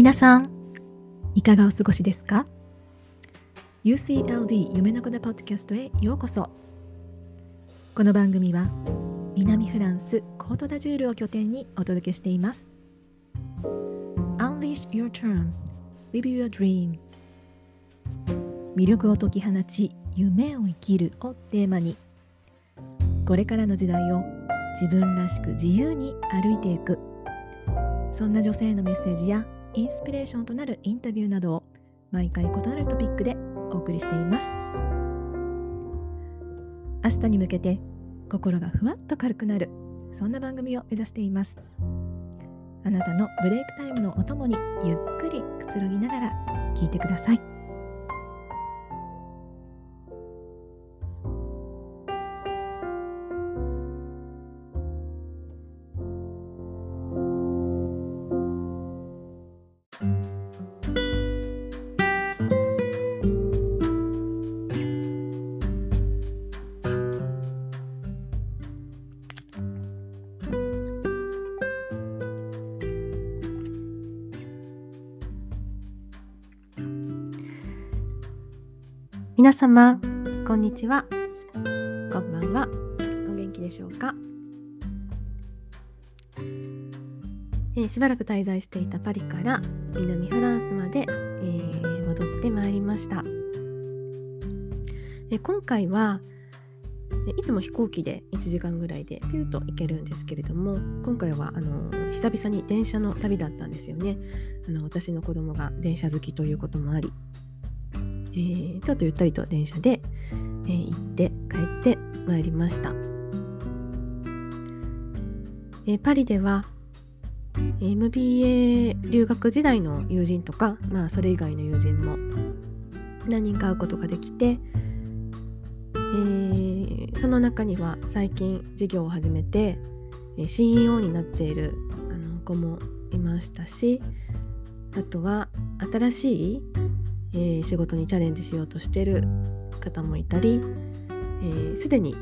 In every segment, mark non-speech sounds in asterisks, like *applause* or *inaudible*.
皆さんいかがお過ごしですか？UCLD 夢の子のポッドキャストへようこそ。この番組は南フランスコートダジュールを拠点にお届けしています。Unleash your term Live your dream. 魅力を解き放ち夢を生きるをテーマにこれからの時代を自分らしく自由に歩いていく。そんな女性のメッセージやインスピレーションとなるインタビューなどを毎回異なるトピックでお送りしています。明日に向けて心がふわっと軽くなるそんな番組を目指しています。あなたのブレイクタイムのお供にゆっくりくつろぎながら聞いてください。皆様こんにちは。こんばんは。お元気でしょうか、えー、しばらく滞在していたパリから南フランスまで、えー、戻ってまいりました、えー、今回はいつも飛行機で1時間ぐらいでピューと行けるんですけれども今回はあの久々に電車の旅だったんですよね。あの私の子供が電車好きということもありえー、ちょっとゆったりと電車で、えー、行って帰ってまいりました、えー、パリでは MBA 留学時代の友人とか、まあ、それ以外の友人も何人か会うことができて、えー、その中には最近事業を始めて CEO になっているあの子もいましたしあとは新しいえー、仕事にチャレンジしようとしてる方もいたりすで、えー、に、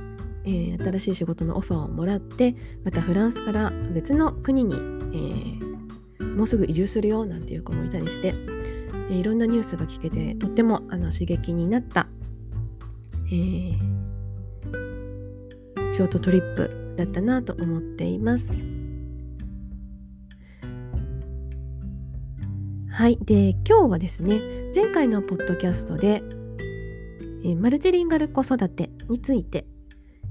えー、新しい仕事のオファーをもらってまたフランスから別の国に、えもうすぐ移住するよなんていう子もいたりして、えいろんなニュースが聞けてとってもあの刺激になった、えショートトリップだったなと思っています。はい。で、今日はですね、前回のポッドキャストで、えー、マルチリンガル子育てについて、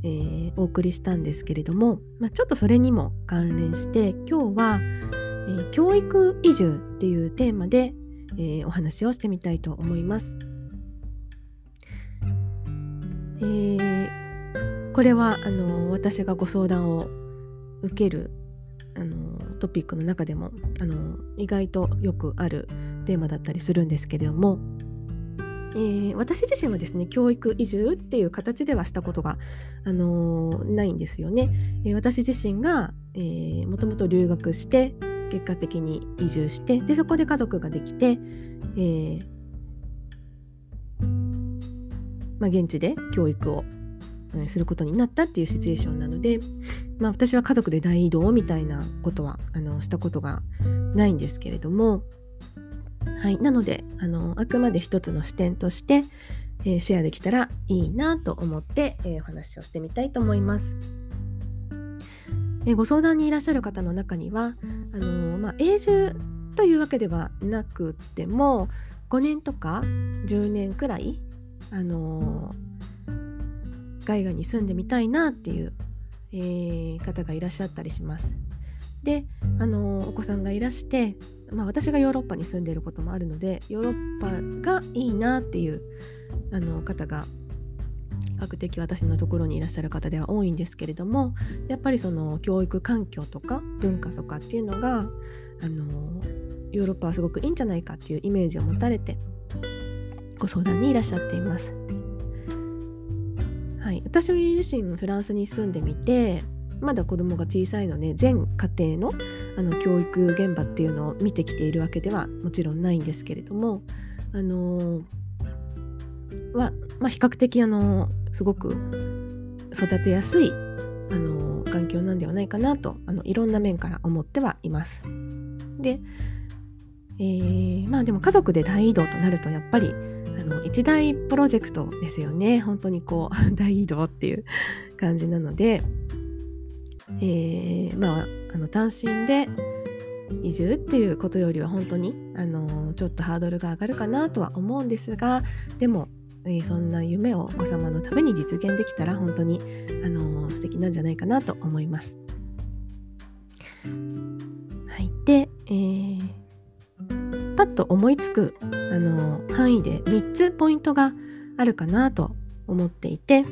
えー、お送りしたんですけれども、まあ、ちょっとそれにも関連して今日は、えー、教育移住っていうテーマで、えお話をしてみたいと思います。えこれはあの私がご相談を受けるあのトピックの中でもあの意外とよくあるテーマだったりするんですけれども、えー、私自身はですね教育移住っていう形ではしたことが、あのー、ないんですよね。えー、私自身が、えー、もともと留学して結果的に移住してでそこで家族ができて、えーまあ、現地で教育をすることになったっていうシチュエーションなので、まあ、私は家族で大移動みたいなことはあのしたことがないんですけれども、はい、なのであのあくまで一つの視点として、えー、シェアできたらいいなと思って、えー、お話をしてみたいと思います。え、ご相談にいらっしゃる方の中にはあの、まあ、永住というわけではなくても5年とか10年くらいあの海外に住んでみたいなっていう、えー、方がいらっしゃったりします。で、あのお子さんがいらして、まあ、私がヨーロッパに住んでいることもあるのでヨーロッパがいいなっていうあの方が比較的私のところにいらっしゃる方では多いんですけれどもやっぱりその教育環境とか文化とかっていうのがあのヨーロッパはすごくいいんじゃないかっていうイメージを持たれてご相談にいらっしゃっています。はい、私自身フランスに住んでみてまだ子供が小さいので全家庭のあの教育現場っていうのを見てきているわけではもちろんないんですけれどもあのは、まあ、比較的あのすごく育てやすいあの環境なんではないかなとあのいろんな面から思ってはいます。でえ、まあでも家族で大移動となるとやっぱりあの一大プロジェクトですよね。本当にこう *laughs* 大移動っていう感じなので、えー、まああの単身で移住っていうことよりは本当にあのちょっとハードルが上がるかなとは思うんですがでも、えー、そんな夢をお子様のために実現できたら本当にあの素敵なんじゃないかなと思います。はい、で、えー、パッと思いつくあの範囲で3つポイントがあるかなと思っていて、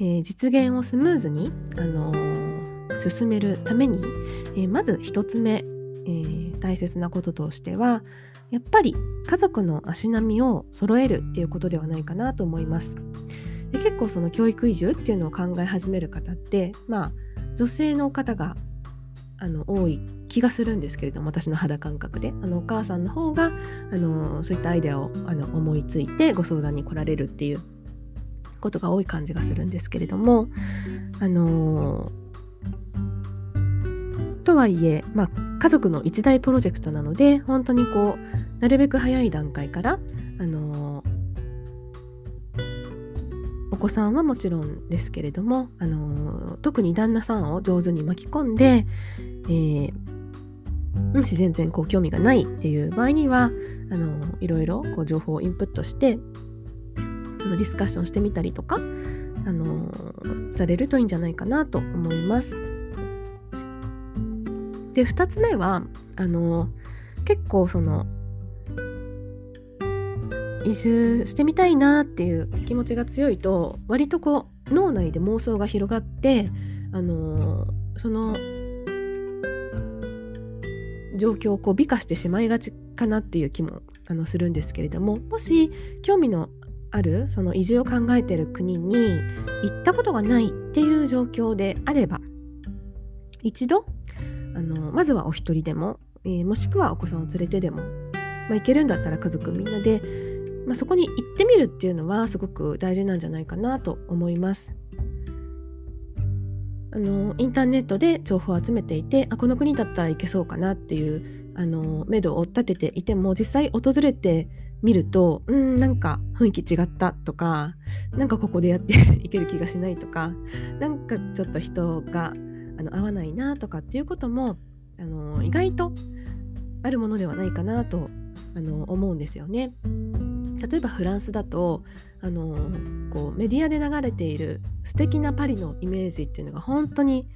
えー、実現をスムーズに、あのー、進めるために、えー、まず1つ目、え大切なこととしてはやっぱり家族の足並みを揃えるっていうことではないかなと思います。で結構その教育移住っていうのを考え始める方ってまあ女性の方があの多い気がするんですけれども私の肌感覚で。あのお母さんの方があのそういったアイデアをあの思いついてご相談に来られるっていうことが多い感じがするんですけれどもあのとはいえ、まあ、家族の一大プロジェクトなので本当にこうなるべく早い段階からあのお子さんはもちろんですけれども、あの特に旦那さんを上手に巻き込んで、えー、もし全然こう興味がないっていう場合にはあのいろいろこう情報をインプットしてあのディスカッションしてみたりとかあのされるといいんじゃないかなと思います。で2つ目はあの結構その移住してみたいなっていう気持ちが強いと割とこう脳内で妄想が広がってあのその状況をこう美化してしまいがちかなっていう気もあのするんですけれどももし興味のあるその移住を考えてる国に行ったことがないっていう状況であれば一度あのまずはお一人でも、えー、もしくはお子さんを連れてでも、まあ、行けるんだったら家族みんなで、まあ、そこに行ってみるっていうのはすごく大事なんじゃないかなと思います。あのインターネットで情報を集めていてあこの国だったら行けそうかなっていうあの目処を立てていても実際訪れてみるとうんなんか雰囲気違ったとかなんかここでやっていける気がしないとかなんかちょっと人があの合わないなとかっていうこともあの意外とあるものではないかなとあの思うんですよね。例えばフランスだとあのこうメディアで流れている素敵なパリのイメージっていうのが本当に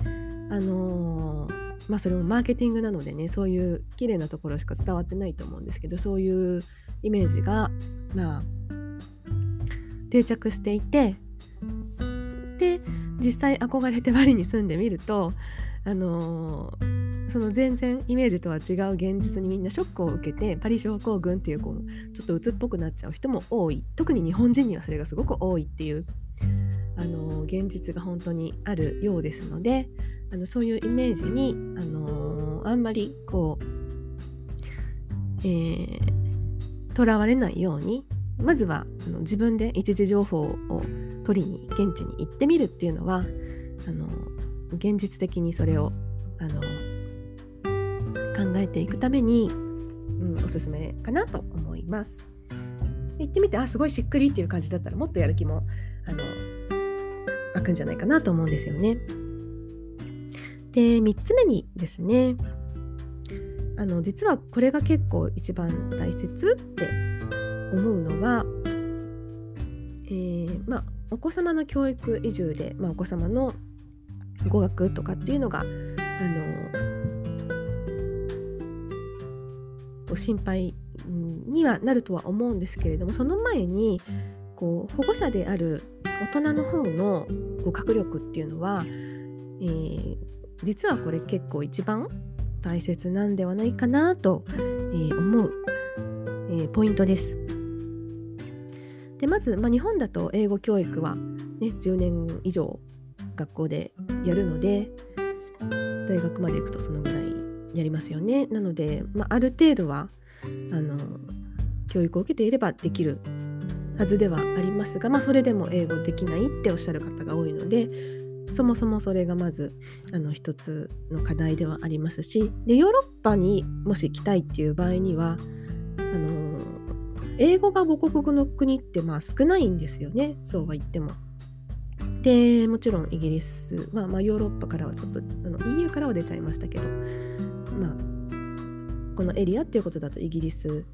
あのまあそれもマーケティングなのでねそういう綺麗なところしか伝わってないと思うんですけどそういうイメージがまあ定着していてで実際憧れてパリに住んでみるとあのその全然イメージとは違う現実にみんなショックを受けてパリ症候群っていうこうちょっと鬱っぽくなっちゃう人も多い。特に日本人にはそれがすごく多いっていうあの現実が本当にあるようですのであのそういうイメージにあのあんまりこうえー、囚われないようにまずはあの自分で一時情報を取りに現地に行ってみるっていうのはあの現実的にそれをあの考えていくために、うん、おすすめかなと思います。行ってみてあすごいしっくりっていう感じだったらもっとやる気もあの湧くんじゃないかなと思うんですよね。で3つ目にですねあの実はこれが結構一番大切って思うのは、えー、まあ、お子様の教育移住で、まあ、お子様の語学とかっていうのがあの心配にはなるとは思うんですけれどもその前にこう保護者である大人の方の語学力っていうのは、えー、実はこれ結構一番大切なんではないかなと、えー、思う、えー、ポイントです。でまず、まあ、日本だと英語教育は、ね、10年以上学校でやるので大学まで行くとそのぐらいやりますよね。なので、まあ、ある程度はあの教育を受けていればできるはずではありますが、まあ、それでも英語できないっておっしゃる方が多いのでそもそもそれがまずあの一つの課題ではありますしでヨーロッパにもし来たいっていう場合にはあの英語が母国語の国ってまあ少ないんですよねそうは言っても。でもちろんイギリス、まあ、まあヨーロッパからはちょっとあの EU からは出ちゃいましたけど、まあ、このエリアっていうことだとイギリス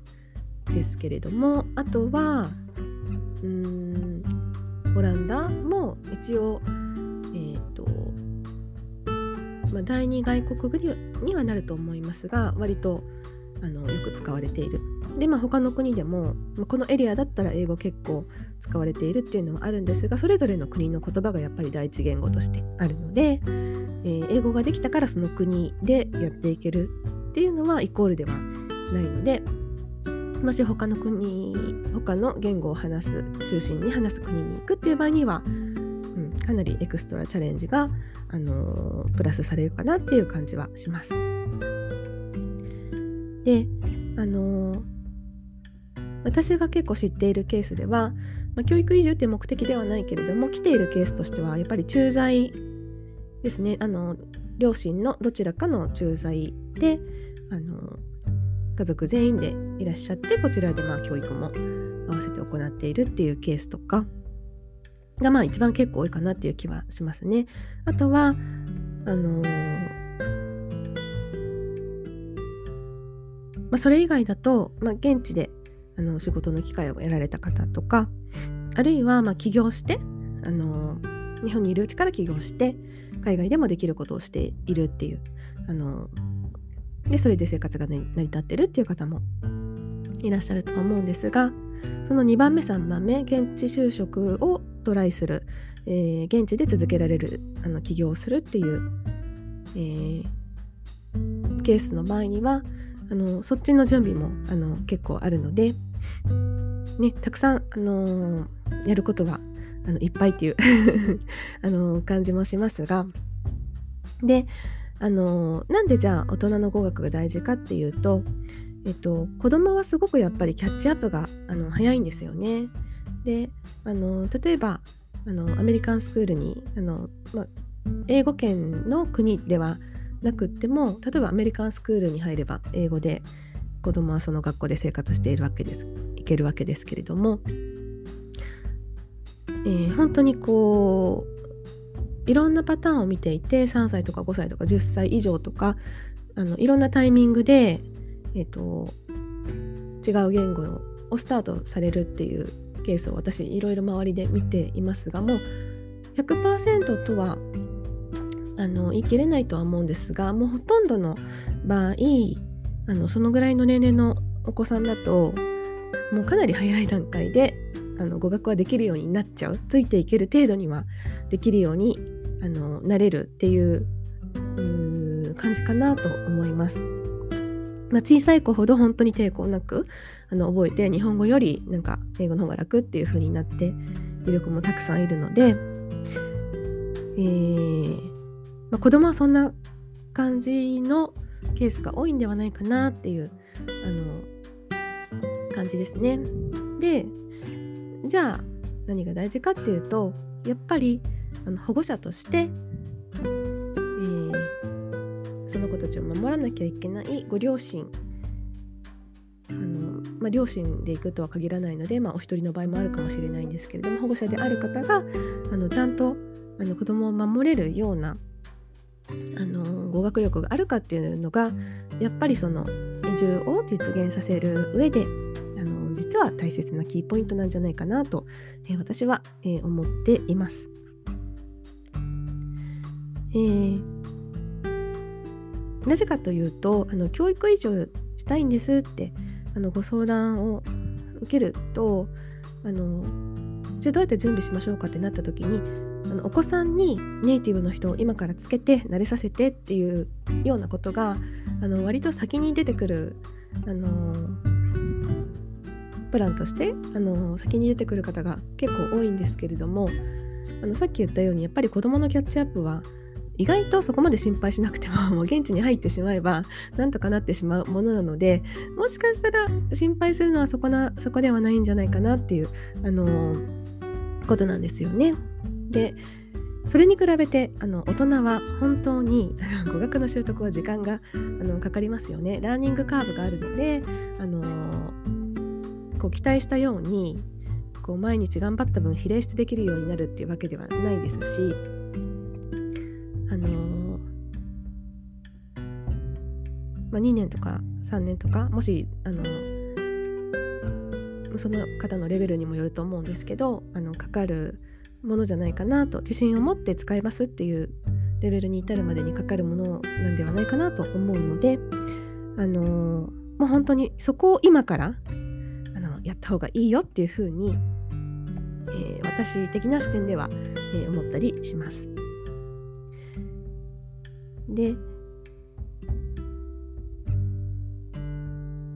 ですけれどもあとはうんオランダも一応え、ー、とまあ、第二外国語にはなると思いますが割とあのよく使われている。でまあ他の国でも、まあ、このエリアだったら英語結構使われているっていうのはあるんですがそれぞれの国の言葉がやっぱり第一言語としてあるので、えー、英語ができたからその国でやっていけるっていうのはイコールではないのでもし他の国他の言語を話す中心に話す国に行くっていう場合には、うん、かなりエクストラチャレンジが、あのー、プラスされるかなっていう感じはします。であのー私が結構知っているケースでは、まあ、教育移住っていう目的ではないけれども来ているケースとしてはやっぱり駐在ですねあの両親のどちらかの駐在であの家族全員でいらっしゃってこちらでまあ教育も合わせて行っているっていうケースとかがまあ一番結構多いかなっていう気はしますね。あとはあのまあ、それ以外だと、まあ、現地であの仕事の機会を得られた方とかあるいはま起業してあの日本にいるうちから起業して海外でもできることをしているっていうあのでそれで生活が、成り立ってるっていう方もいらっしゃると思うんですがその2番目3番目現地就職をトライする、えー、現地で続けられるあの起業をするっていう、えー、ケースの場合にはあのそっちの準備もあの結構あるので、ね、たくさん、あのー、やることはあのいっぱいっていう *laughs* あの、感じもしますがで、あの、なんでじゃあ大人の語学が大事かっていうと、えっと、子供はすごくやっぱりキャッチアップがあの早いんですよね。で、あの例えばあのアメリカンスクールにあの、ま、英語圏の国ではなくっても例えばアメリカンスクールに入れば英語で子供はその学校で生活しているわけですいけるわけですけれども、えー、本当にこういろんなパターンを見ていて3歳とか5歳とか10歳以上とかあのいろんなタイミングで、えーと、違う言語をスタートされるっていうケースを私いろいろ周りで見ていますがもう100%とはあの言い切れないとは思うんですがもうほとんどの場合あのそのぐらいの年齢のお子さんだともうかなり早い段階であの語学はできるようになっちゃうついていける程度にはできるようにあのなれるっていう感じかなと思います。まあ、小さい子ほど本当に抵抗なくあの覚えて日本語よりなんか英語の方が楽っていう風になっている子もたくさんいるので、えーまあ、子供はそんな感じのケースが多いんではないかなっていうあの感じですね。でじゃあ何が大事かっていうとやっぱりあの保護者として、えー、その子たちを守らなきゃいけないご両親あの、まあ、両親で行くとは限らないので、まあ、お一人の場合もあるかもしれないんですけれども保護者である方があのちゃんとあの子供を守れるようなあの語学力があるかっていうのがやっぱりその移住を実現させる上で実は大切なキーポイントなんじゃないかなと、えー、私は、えー、思っています。えー、なぜかというとあの教育移住したいんですってあのご相談を受けるとあのじゃあどうやって準備しましょうかってなった時にあのお子さんにネイティブの人を今からつけて慣れさせてっていうようなことがあの割と先に出てくる、あのプランとして、あの先に出てくる方が結構多いんですけれどもあのさっき言ったようにやっぱり子どものキャッチアップは意外とそこまで心配しなくても *laughs* もう現地に入ってしまえばなんとかなってしまうものなのでもしかしたら心配するのはそこなそこではないんじゃないかなっていう、あのことなんですよね。で、それに比べてあの大人は本当に語学の習得は時間があのかかりますよねラーニングカーブがあるのであのこう期待したようにこう毎日頑張った分比例してできるようになるっていうわけではないですしあのまあ、2年とか3年とかもしあのその方のレベルにもよると思うんですけどあのかかるものじゃないかなと自信を持って使いますっていうレベルに至るまでにかかるものなんではないかなと思うのであのもう本当にそこを今からった方がいいよっていうふうに、えー、私的な視点では、えー、思ったりします。で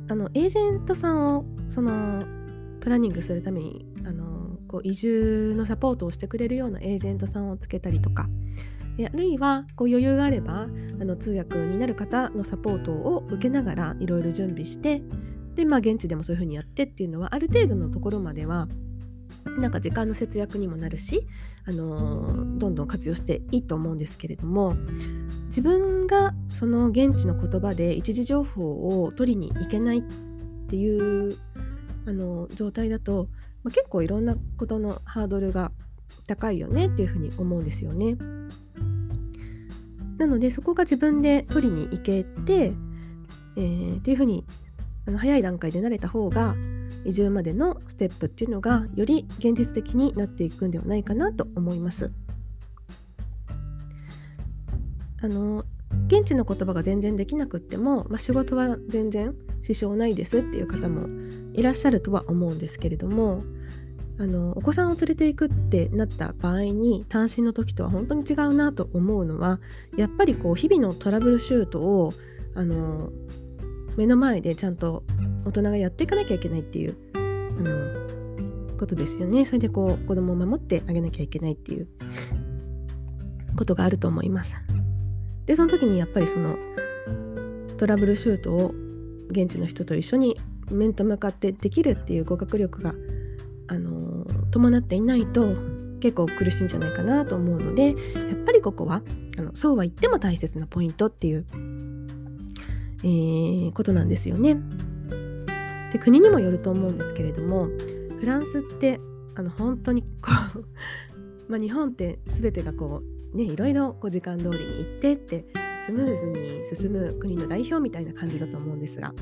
あのエージェントさんをそのプランニングするためにあのこう移住のサポートをしてくれるようなエージェントさんをつけたりとかあるいはこう余裕があればあの通訳になる方のサポートを受けながらいろいろ準備してで、まあ、現地でもそういうふうにやってっていうのはある程度のところまではなんか時間の節約にもなるし、あのー、どんどん活用していいと思うんですけれども自分がその現地の言葉で一時情報を取りに行けないっていうあの状態だと、まあ、結構いろんなことのハードルが高いよねっていうふうに思うんですよね。なのでそこが自分で取りに行けて、えー、っていうふうにあの早い段階で慣れた方が移住までのステップっていうのがより現実的になっていくんではないかなと思います。あの現地の言葉が全然できなくっても、まあ、仕事は全然支障ないですっていう方もいらっしゃるとは思うんですけれどもあのお子さんを連れていくってなった場合に単身の時とは本当に違うなと思うのはやっぱりこう日々のトラブルシュートをあの目の前でちゃんと大人がやっていかなきゃいけないっていうあのことですよね。それでこう子供を守ってあげなきゃいけないっていうことがあると思います。でその時にやっぱりそのトラブルシュートを現地の人と一緒に面と向かってできるっていう語学力が、あのー、伴っていないと結構苦しいんじゃないかなと思うのでやっぱりここはあのそうは言っても大切なポイントっていう、えー、ことなんですよね。で国にもよると思うんですけれどもフランスってあの本当にこう *laughs* まあ日本って全てがこうねいろいろこう時間通りに行ってってスムーズに進む国の代表みたいな感じだと思うんですが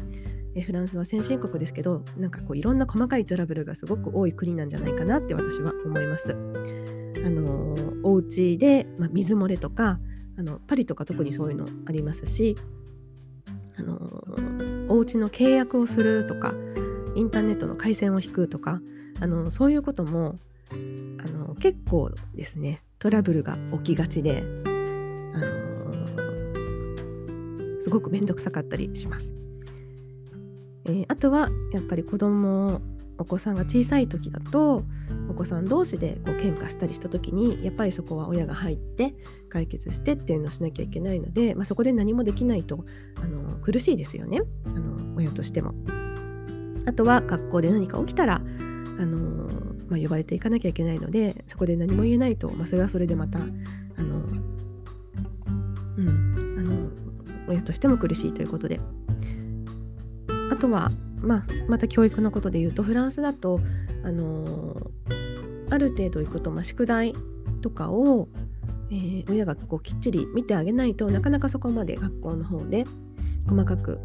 えフランスは先進国ですけどなんかこういろんな細かいトラブルがすごく多い国なんじゃないかなって私は思います。あのお家で、まあ、水漏れとかあのパリとか特にそういうのありますしあのお家の契約をするとかインターネットの回線を引くとかあのそういうこともあの結構ですねトラブルが起きがちで、あのすごく面倒くさかったりします。えー、あとはやっぱり子供お子さんが小さい時だとお子さん同士でこう喧嘩したりした時にやっぱりそこは親が入って解決してっていうのをしなきゃいけないので、まあ、そこで何もできないとあの苦しいですよねあの親としても。あとは学校で何か起きたらあの、まあ、呼ばれていかなきゃいけないのでそこで何も言えないと、まあ、それはそれでまたあの、うん、あの親としても苦しいということであとは、まあ、また教育のことで言うとフランスだと、あのー、ある程度行くと、まあ、宿題とかを、えー、親がこうきっちり見てあげないとなかなかそこまで学校の方で細かく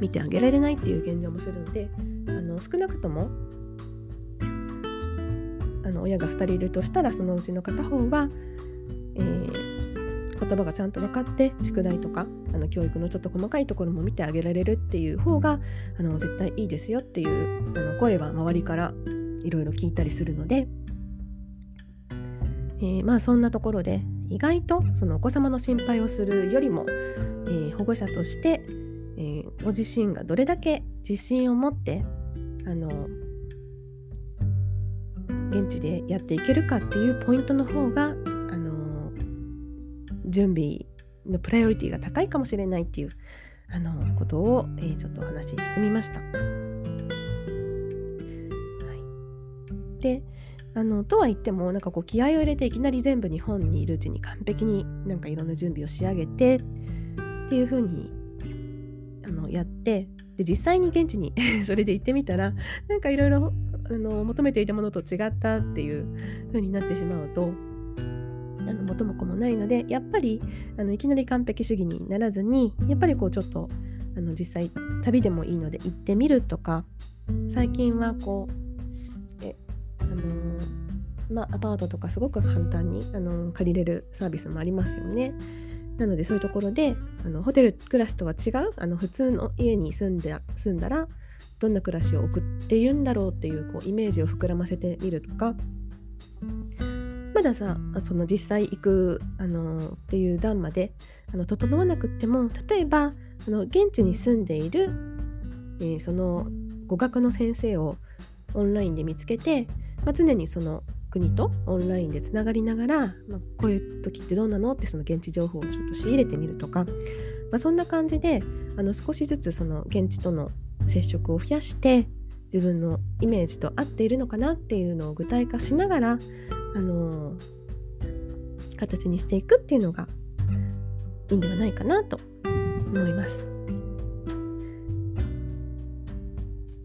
見てあげられないっていう現状もするのであの少なくともあの親が2人いるとしたらそのうちの片方は、えー、言葉がちゃんと分かって宿題とかあの教育のちょっと細かいところも見てあげられるっていう方があの絶対いいですよっていうあの声は周りからいろいろ聞いたりするので、えー、まあそんなところで意外とそのお子様の心配をするよりも、えー、保護者として、えー、ご自身がどれだけ自信を持ってあの現地でやっていけるかっていうポイントの方が準備のプライオリティが高いかもしれないっていうあのことを、えー、ちょっとお話ししてみました。はい、であのとは言ってもなんかこう気合を入れていきなり全部日本にいるうちに完璧になんかいろんな準備を仕上げてっていう風にあのやってで実際に現地に *laughs* それで行ってみたらなんかいろいろ求めていたものと違ったっていう風になってしまうとあの元も子もないのでやっぱりあのいきなり完璧主義にならずにやっぱりこうちょっとあの実際旅でもいいので行ってみるとか最近はこうえあのまあアパートとかすごく簡単にあの借りれるサービスもありますよね。なのでそういうところであのホテル暮らしとは違うあの普通の家に住んで住んだらどんな暮らしを送っているんだろうっていうこうイメージを膨らませてみるとかまださその実際行くあのっていう段まであの整わなくっても例えばあの現地に住んでいる、えー、その語学の先生をオンラインで見つけて、まあ、常にその国とオンラインでつながりながら、まあ、こういう時ってどうなの？ってその現地情報をちょっと仕入れてみるとか、まあ、そんな感じであの少しずつその現地との接触を増やして自分のイメージと合っているのかなっていうのを具体化しながら、あのー、形にしていくっていうのがいいんではないかなと思います。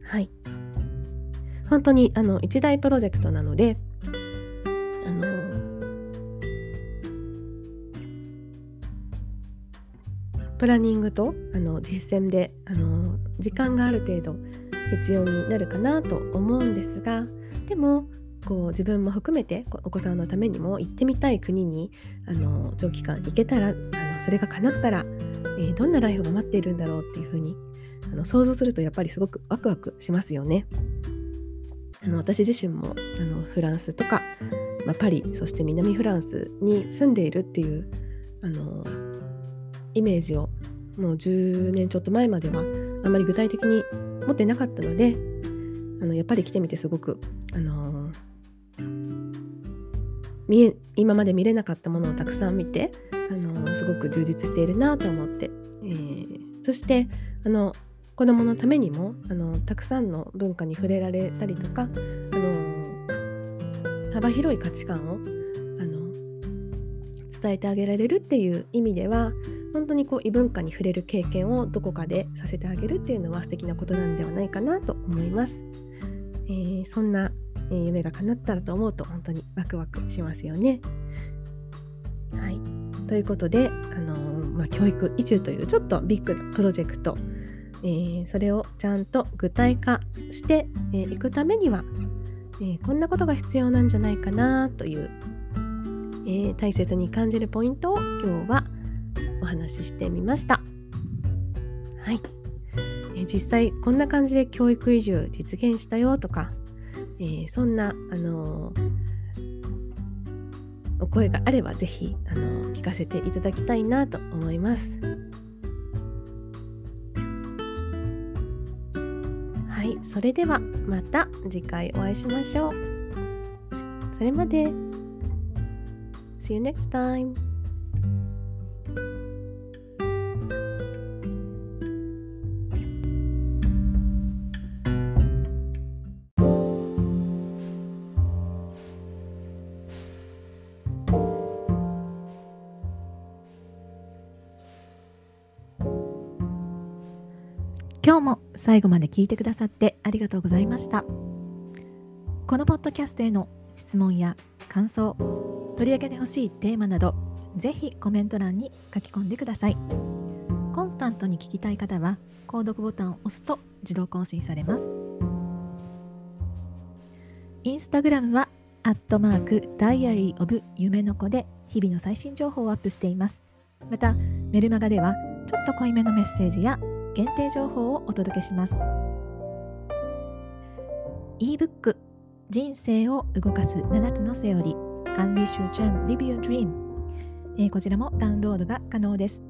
はい本当にあの一大プロジェクトなのであのプランニングとあの実践であの時間がある程度必要になるかなと思うんですがでもこう自分も含めてお子さんのためにも行ってみたい国にあの長期間行けたらあのそれが叶ったら、えー、どんなライフが待っているんだろうっていうふうにあの想像するとやっぱりすごくワクワクしますよね。あの私自身もあのフランスとか、まあ、パリそして南フランスに住んでいるっていうあのイメージをもう10年ちょっと前まではあまり具体的に持ってなかったのであのやっぱり来てみてすごく、あの見え今まで見れなかったものをたくさん見て、あのすごく充実しているなと思って、えー、そしてあの子どものためにもあのたくさんの文化に触れられたりとかあの幅広い価値観をあの伝えてあげられるっていう意味では本当にこう異文化に触れる経験をどこかでさせてあげるっていうのは素敵なことなんではないかなと思います。えー、そんな、えー、夢が叶ったらと思うと本当にワクワクしますよね。はい、ということで、あのー、まあ、教育移住というちょっとビッグなプロジェクトえー、それをちゃんと具体化してい、えー、くためには、え、こんなことが必要なんじゃないかなという、え大切に感じるポイントを今日はお話ししてみました。はい、え実際こんな感じで教育移住実現したよとか、えそんな、あのお声があればぜひ、あの聞かせていただきたいなと思います。はいそれではまた次回お会いしましょう。それまで。See you next time「今日も最後まで聞いてくださってありがとうございました。このポッドキャストへの質問や感想取り上げてほしいテーマなどぜひコメント欄に書き込んでください。コンスタントに聞きたい方は購読ボタンを押すと自動更新されます。インスタグラムはアットマークダイアリーオブ夢の子で日々の最新情報をアップしています。またメルマガではちょっと濃いめのメッセージや限定情報をお届けします。ebook 人生を動かす7つのセオリー Unleash Your Charm Live Your Dream、えー、こちらもダウンロードが可能です。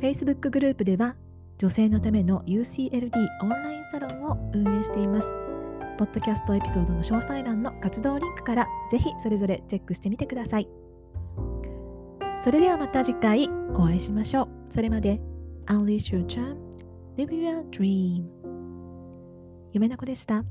Facebook グループでは女性のための UCLD オンラインサロンを運営しています。ポッドキャストエピソードの詳細欄の活動リンクからぜひそれぞれチェックしてみてください。それではまた次回お会いしましょう。それまで。Unleash your charm, live your dream 夢の子でした。